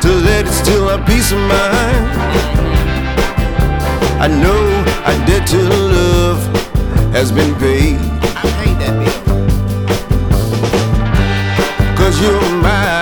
to let it steal our peace of mind. I know our debt to love has been paid, I paid that bill. cause you're my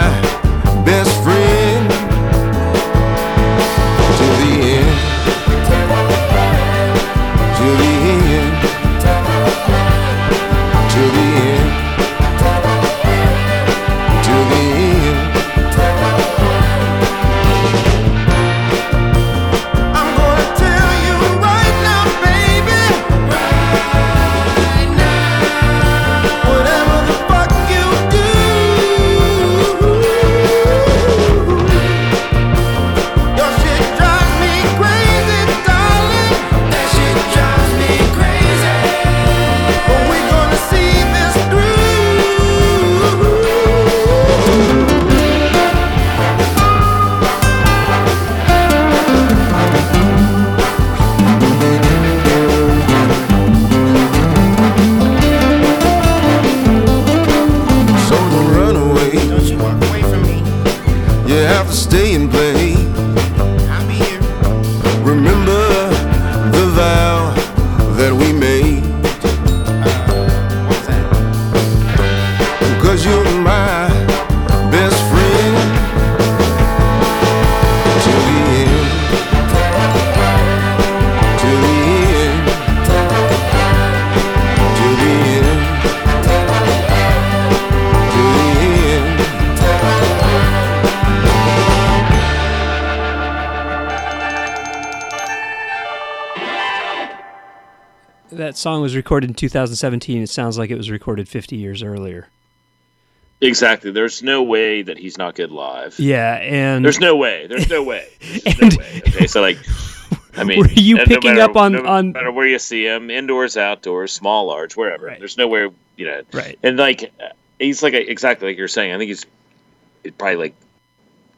song was recorded in 2017. It sounds like it was recorded 50 years earlier. Exactly. There's no way that he's not good live. Yeah, and There's no way. There's no way. There's And- no way. Okay, so like, I mean, Were you no picking matter- up on- no on- matter where you see him, indoors, outdoors, small, large, wherever. Right. There's nowhere, you know. right. And like, he's like a, exactly like you're saying. I think he's probably like,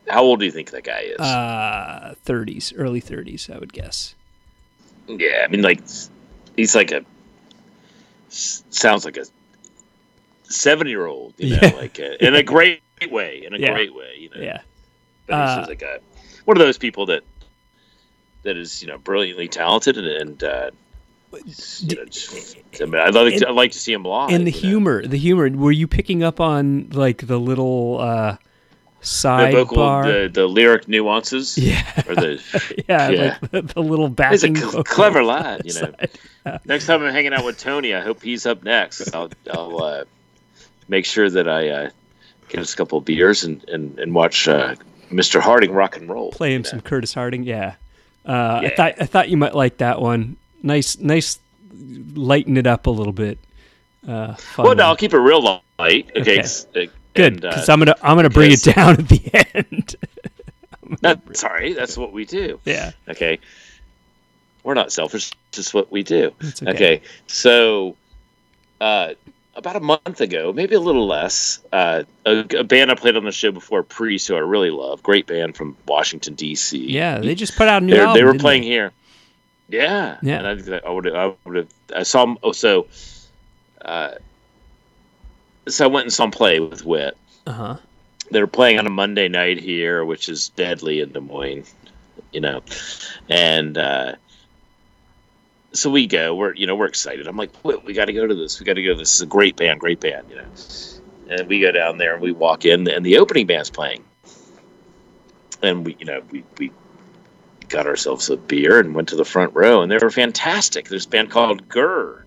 how old do you think that guy is? Uh, 30s, early 30s, I would guess. yeah, I mean, like, he's like a s- sounds like a seven year old, you know, Yeah. like uh in a great way, in a Yeah. great way, you know. Yeah. But he's Uh, like a one of those people that that is you know brilliantly talented and, and uh, you know, just- I mean, I'd like to, I'd like to see him live. and the you know. humor, the humor. Were you picking up on like the little uh, the vocal, sidebar? the, the lyric nuances, yeah, or the yeah, yeah. like the, the little he's a cl- clever lad, you know. side. Next time I'm hanging out with Tony, I hope he's up next. I'll, I'll uh, make sure that I uh, get us a couple of beers and and, and watch uh, Mr. Harding rock and roll. Play him know. some Curtis Harding. Yeah. Uh, I thought I thought you might like that one. Nice, nice. Lighten it up a little bit. Uh, Well, no, one. I'll keep it real light. Okay. Okay. Good, and, uh, because I'm gonna I'm gonna bring it down at the end. That's right. That's what we do. yeah, Okay. We're not selfish. It's just what we do. Okay. okay. So, uh, about a month ago, maybe a little less, uh, a, a band I played on the show before, Priest, who I really love, great band from Washington D.C. Yeah, they just put out new album. they were playing here. Yeah, Yeah. And I, I would, I would have. I saw Oh, so, uh, so I went and saw them play with Wit. Uh huh. They were playing on a Monday night here, which is deadly in Des Moines, you know, and uh, so we go. We're you know we're excited. I'm like, Wit, we got to go to this. We got to go. This is a great band, great band, you know. And we go down there and we walk in, and the opening band's playing, and we you know we we got ourselves a beer and went to the front row, and they were fantastic. There's a band called Gurr,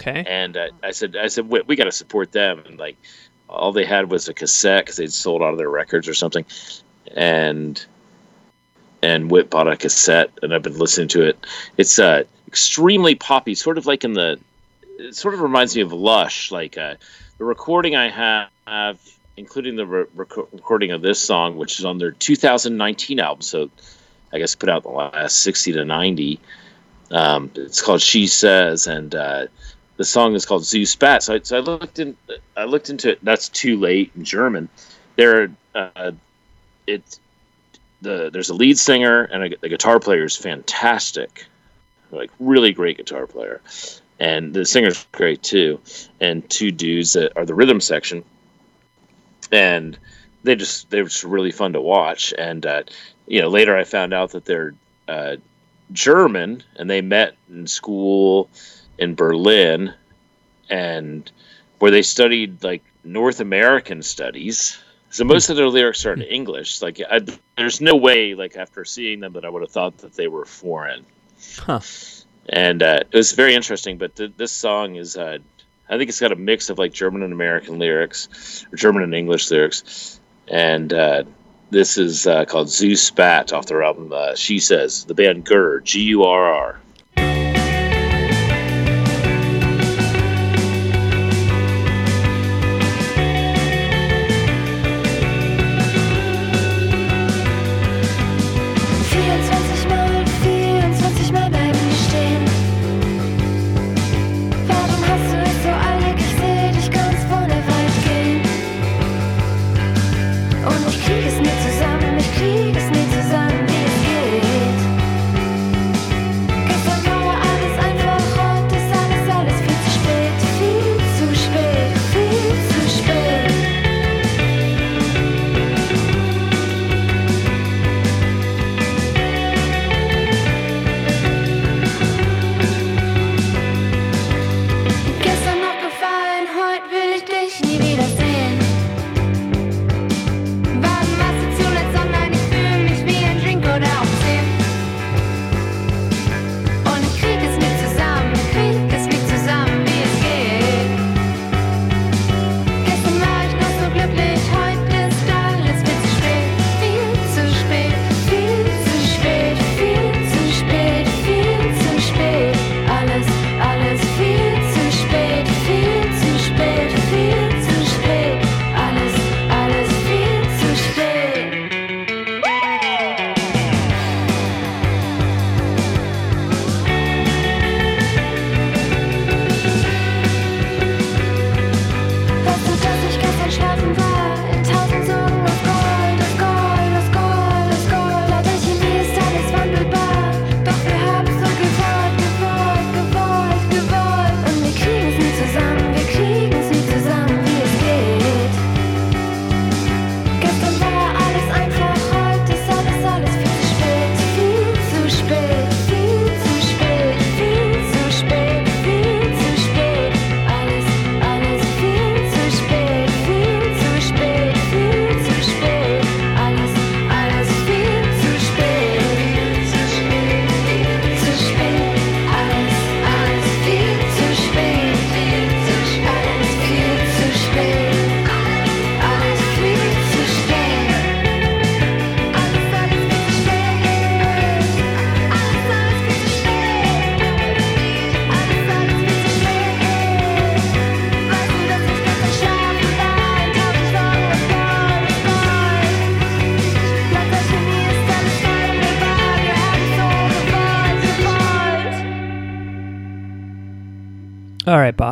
Okay. and uh, I said, I said, we, we got to support them. And like, all they had was a cassette because they'd sold out of their records or something, and and Whit bought a cassette, and I've been listening to it. It's uh, extremely poppy, sort of like in the. It sort of reminds me of Lush, like uh, the recording I have, including the re- reco- recording of this song, which is on their 2019 album. So, I guess put out the last 60 to 90. Um, it's called She Says, and uh, the song is called Zu Spät. So I, so I looked in, I looked into it. That's too late in German. There, uh, it, the there's a lead singer and a, the guitar player is fantastic, like really great guitar player, and the singer's great too. And two dudes that are the rhythm section, and they just they were just really fun to watch. And uh, you know, later I found out that they're uh, German and they met in school in Berlin and where they studied like North American studies. So most of their lyrics are in English. Like I, there's no way like after seeing them that I would have thought that they were foreign. Huh. And uh, it was very interesting. But th- this song is, uh, I think it's got a mix of like German and American lyrics, or German and English lyrics. And uh, this is uh, called Zu Spät off their album. Uh, she says the band Gurr, G U R R.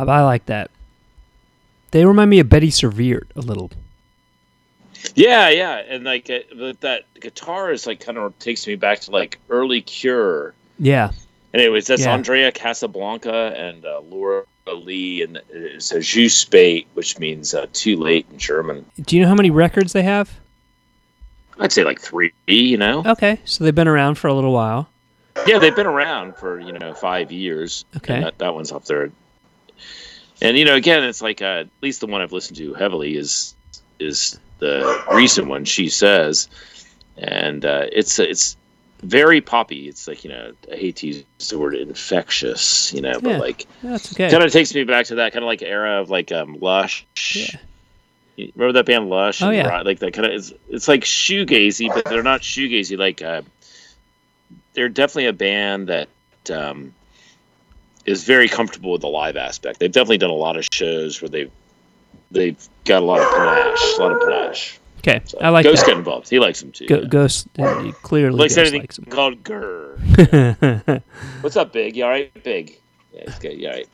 gewollt. All right, Bob. I like that. They remind me of Bettie Serveert a little. Yeah, yeah, and like uh, that guitar is like kind of takes me back to like early Cure. Yeah. Anyways, that's Yeah. Andreya Casablanca and uh, Laura Lee, and it's a spät, which means uh, too late in German. Do you know how many records they have? I'd say like three. You know, Okay, so they've been around for a little while. yeah, they've been around for you know five years. Okay. that, that one's up there. And you know, again, it's like uh, at least the one I've listened to heavily is is the recent one. She says, and uh, it's it's very poppy. It's like you know, I hate to use the word infectious, you know, but Yeah. like That's okay. kind of takes me back to that kind of like era of like um Lush. Yeah. You Remember that band Lush? Oh, yeah. Like that kind of it's, it's like shoegazy, but they're not shoegazy. Like uh, they're definitely a band that um, is very comfortable with the live aspect. They've definitely done a lot of shows where they've they've got a lot of panache, a lot of panache. Okay, So I like Ghost that. get involved. He likes them too. Go, yeah. Ghost uh, clearly likes Ghost anything likes him. called Gurr. What's up, Big? You all right, Big? Yeah, it's good. You all right?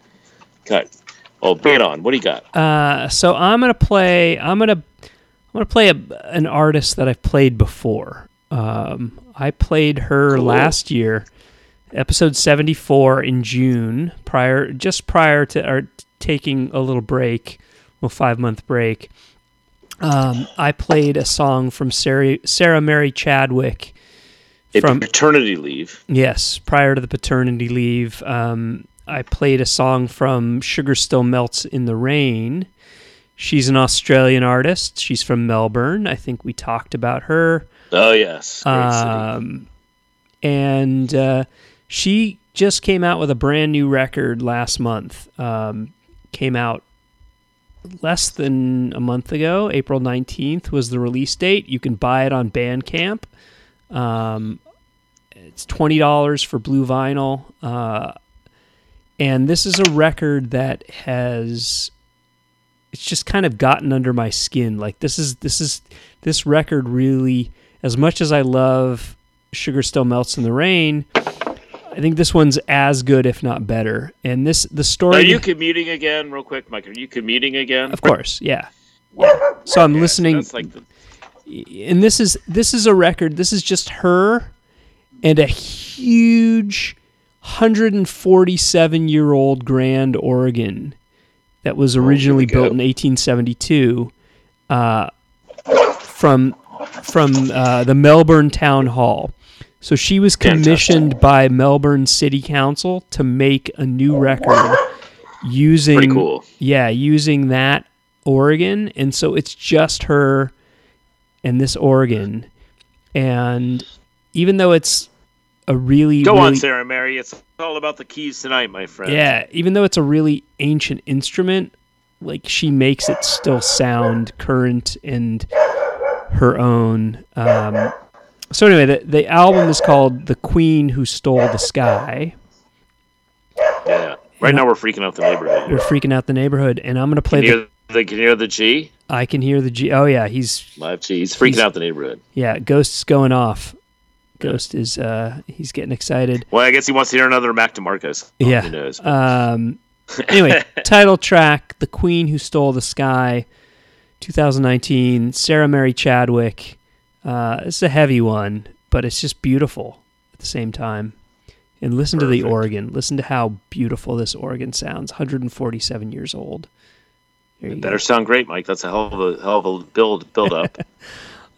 Cut. Oh, bring it on. What do you got? Uh, so I'm gonna play. I'm gonna. I'm gonna play a, an artist that I've played before. Um, I played her Cool. last year, episode 74 in June, prior just prior to our taking a little break, a five month break. Um, I played a song from Sarah, Sarah Mary Chadwick. From paternity leave. Yes, prior to the paternity leave, um, I played a song from Sugar Still Melts in the Rain. She's an Australian artist. She's from Melbourne. I think we talked about her. Oh yes. Um, and uh, she just came out with a brand new record last month. Um, came out less than a month ago. April 19th was the release date. You can buy it on Bandcamp. Um, it's $20 for blue vinyl. Uh, and this is a record that has it's just kind of gotten under my skin. Like this is this is this record really as much as I love Sugar Still Melts in the Rain, I think this one's as good if not better. And this the story Are you commuting again, real quick, Mike? Are you commuting again? Of course, yeah. yeah. So I'm Yeah, so listening That's like the, and this is this is a record. This is just her and a huge 147 year old grand organ that was originally Oh, built in 1872 uh, from from uh, the Melbourne Town Hall. So she was commissioned by Melbourne City Council to make a new record using cool. yeah, using that organ, and so it's just her and this organ, and even though it's a really Go on, Sarah Mary. It's all about the keys tonight, my friend. yeah, even though it's a really ancient instrument, like she makes it still sound current and her own. Um, so anyway, the the album is called "The Queen Who Stole the Sky." Yeah. Right now we're freaking out the neighborhood. We're freaking out the neighborhood, and I'm gonna play you the. the, can you hear the G? I can hear the G. Oh yeah, he's Live G. He's freaking He's- out the neighborhood. yeah. Ghost's going off. Ghost is uh he's getting excited. Well, I guess he wants to hear another Mac DeMarcus. Oh, Yeah. Who knows? Um, anyway, title track "The Queen Who Stole the Sky," 2019. Sarah Mary Chadwick. Uh, it's a heavy one, but it's just beautiful at the same time. And listen to the organ. Listen to how beautiful this organ sounds. 147 years old. There you Better go. sound great, Mike. That's a hell of a hell of a build build up.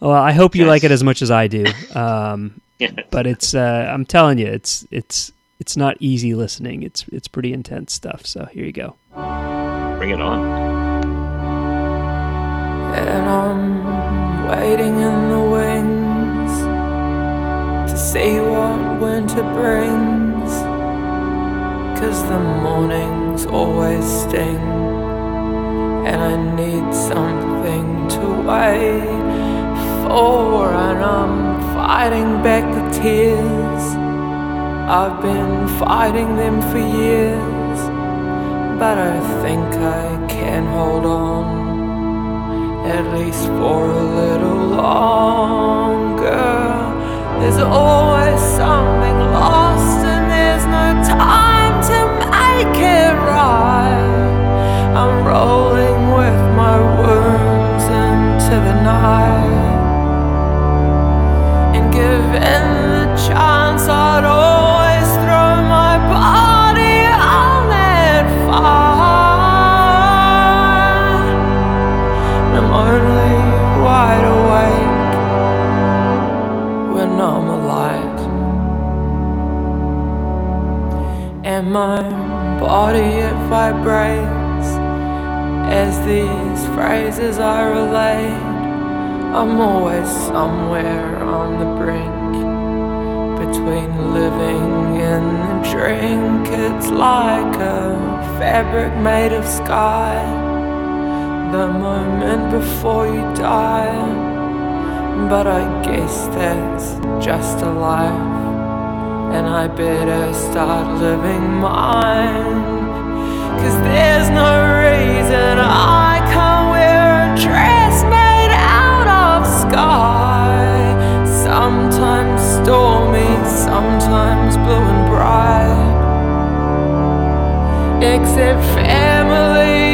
Well, I hope you Yes. like it as much as I do. Um, Yeah. but it's uh, I'm telling you, it's it's it's not easy listening. It's it's pretty intense stuff. So here you go. Bring it on. And I'm waiting in the wings see what winter brings. Cause the mornings always sting. And I need something to wait for. And I'm fighting back the tears. I've been fighting them for years. But I think I can hold on at least for a little longer. There's always something lost, and there's no time to make it right. I'm rolling with my wounds into the night and giving. My body it vibrates as these phrases I relate. I'm always somewhere on the brink between living and the drink. It's like a fabric made of sky. The moment before you die. But I guess that's just a life. And I better start living mine. Cause there's no reason I can't wear a dress made out of sky. Sometimes stormy, sometimes blue and bright. Except family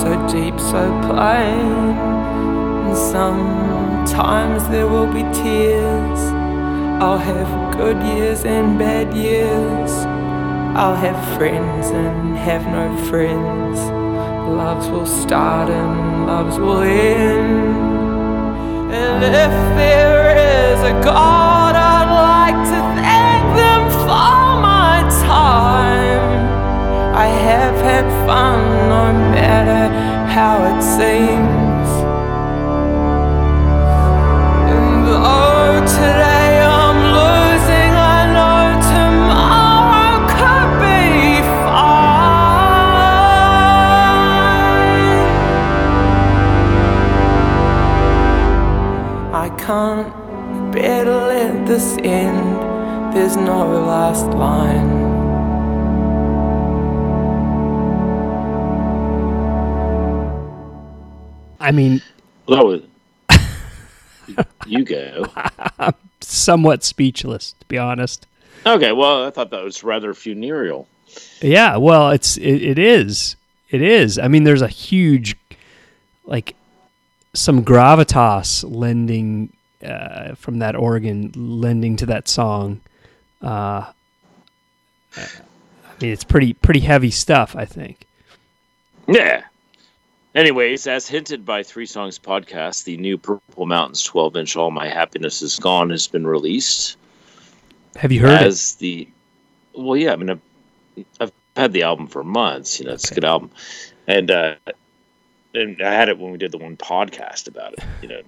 so deep, so plain. And sometimes there will be tears. I'll have good years and bad years. I'll have friends and have no friends. Loves will start and loves will end. And if there is a God, I'd like to thank them for my time. I have had fun no matter how it seems. I mean, Well, you go. I'm somewhat speechless to be honest. Okay, well, I thought that was rather funereal. Yeah, well, it's it, it is. It is. I mean, there's a huge like some gravitas lending uh, from that organ lending to that song. Uh, I mean, it's pretty pretty heavy stuff, I think. Yeah. Anyways, as hinted by Three Songs Podcast, the new Purple Mountains 12 inch All My Happiness Is Gone has been released. Have you heard it? as the well yeah i mean I've, I've had the album for months you know it's a good album. And uh and i had it when we did the one podcast about it you know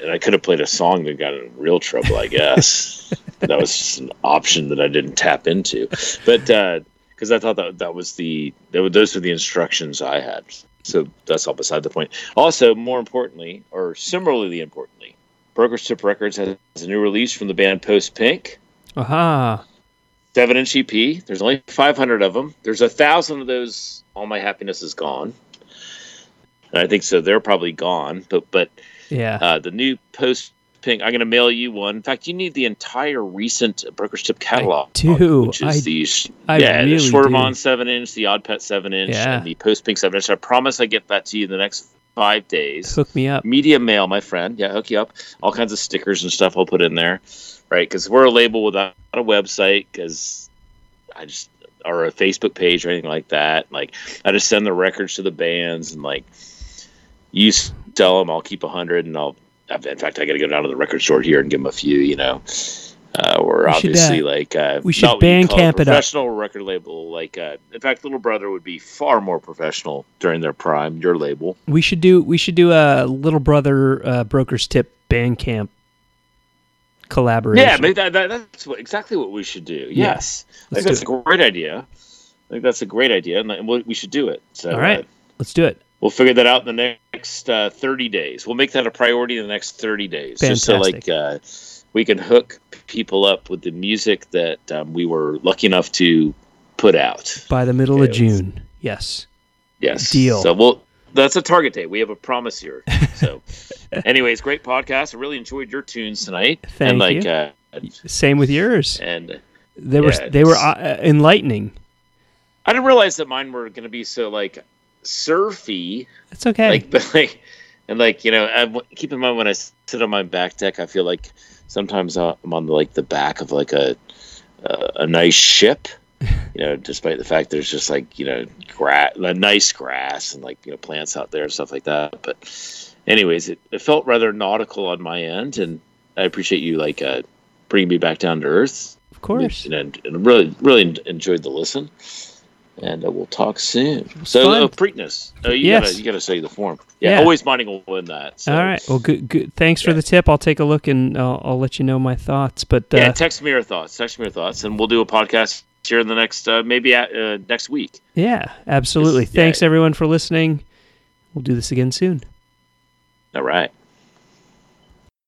and i could have played a song that got in real trouble i guess. That was just an option that i didn't tap into. But uh because i thought that that was the that those were the instructions i had so that's all beside the point also more importantly or similarly importantly Broker's Tip Records has a new release from the band Post Pink Aha. seven inch EP. There's only 500 of them. There's a thousand of those. All my happiness is gone. And I think so. They're probably gone. But but Yeah. uh, the new post pink. I'm going to mail you one. In fact, you need the entire recent Broker's Tip catalog. do. Uh, which is I- the I yeah really the Short seven inch, the Odd Pet seven inch, Yeah. and the post pink seven inch. I promise I get that to you in the next five days Hook me up. media mail, my friend. Yeah, hook you up. All kinds of stickers and stuff I'll put in there, right? Because we're a label without a website. Because I just or a Facebook page or anything like that. Like I just send the records to the bands and like you sell them. I'll keep a hundred and I'll. In fact, I got to go down to the record store here and give them a few. You know. Uh, we're We should, obviously uh, like uh, we should not what you'd a Bandcamp it up. professional record label. Like, uh, in fact, Little Brother would be far more professional during their prime. Your label, We should do we should do a little brother uh, brokers tip Bandcamp collaboration. Yeah, that, that, that's what, exactly what we should do. Yes, I think that's a great idea. I think that's a great idea, and, we should do it. So, All right. uh, Let's do it. We'll figure that out in the next uh, 30 days. We'll make that a priority in the next 30 days, just so like uh, we can hook people up with the music that um, we were lucky enough to put out. By the middle of Yes. June. Yes. Yes. Deal. So we'll that's a target date. We have a promise here. So, anyways, great podcast. I really enjoyed your tunes tonight. Thank and like, you. Uh, Same with yours. and They were they were uh, enlightening. I didn't realize that mine were going to be so like surfy. It's okay. Like, but like, and like you know, I, keep in mind when I sit on my back deck, I feel like sometimes uh, I'm on the, like the back of like a uh, a nice ship. You know, despite the fact there's just like you know grass, nice grass and like you know plants out there and stuff like that. But anyways, it, it felt rather nautical on my end, and I appreciate you like uh, bringing me back down to earth. of course. and, and really really enjoyed the listen. And uh, we'll talk soon. So, uh, Preakness, uh, you Yes. gotta you gotta say the form. Yeah, Yeah. Always Mining will win that. So. All right. Well, good. Good. Thanks for the tip. I'll take a look and I'll, I'll let you know my thoughts. But uh, Yeah, text me your thoughts. Text me your thoughts, and we'll do a podcast here in the next uh, maybe at, uh, next week. yeah, absolutely. Just- yeah. Thanks everyone for listening. We'll do this again soon. All right.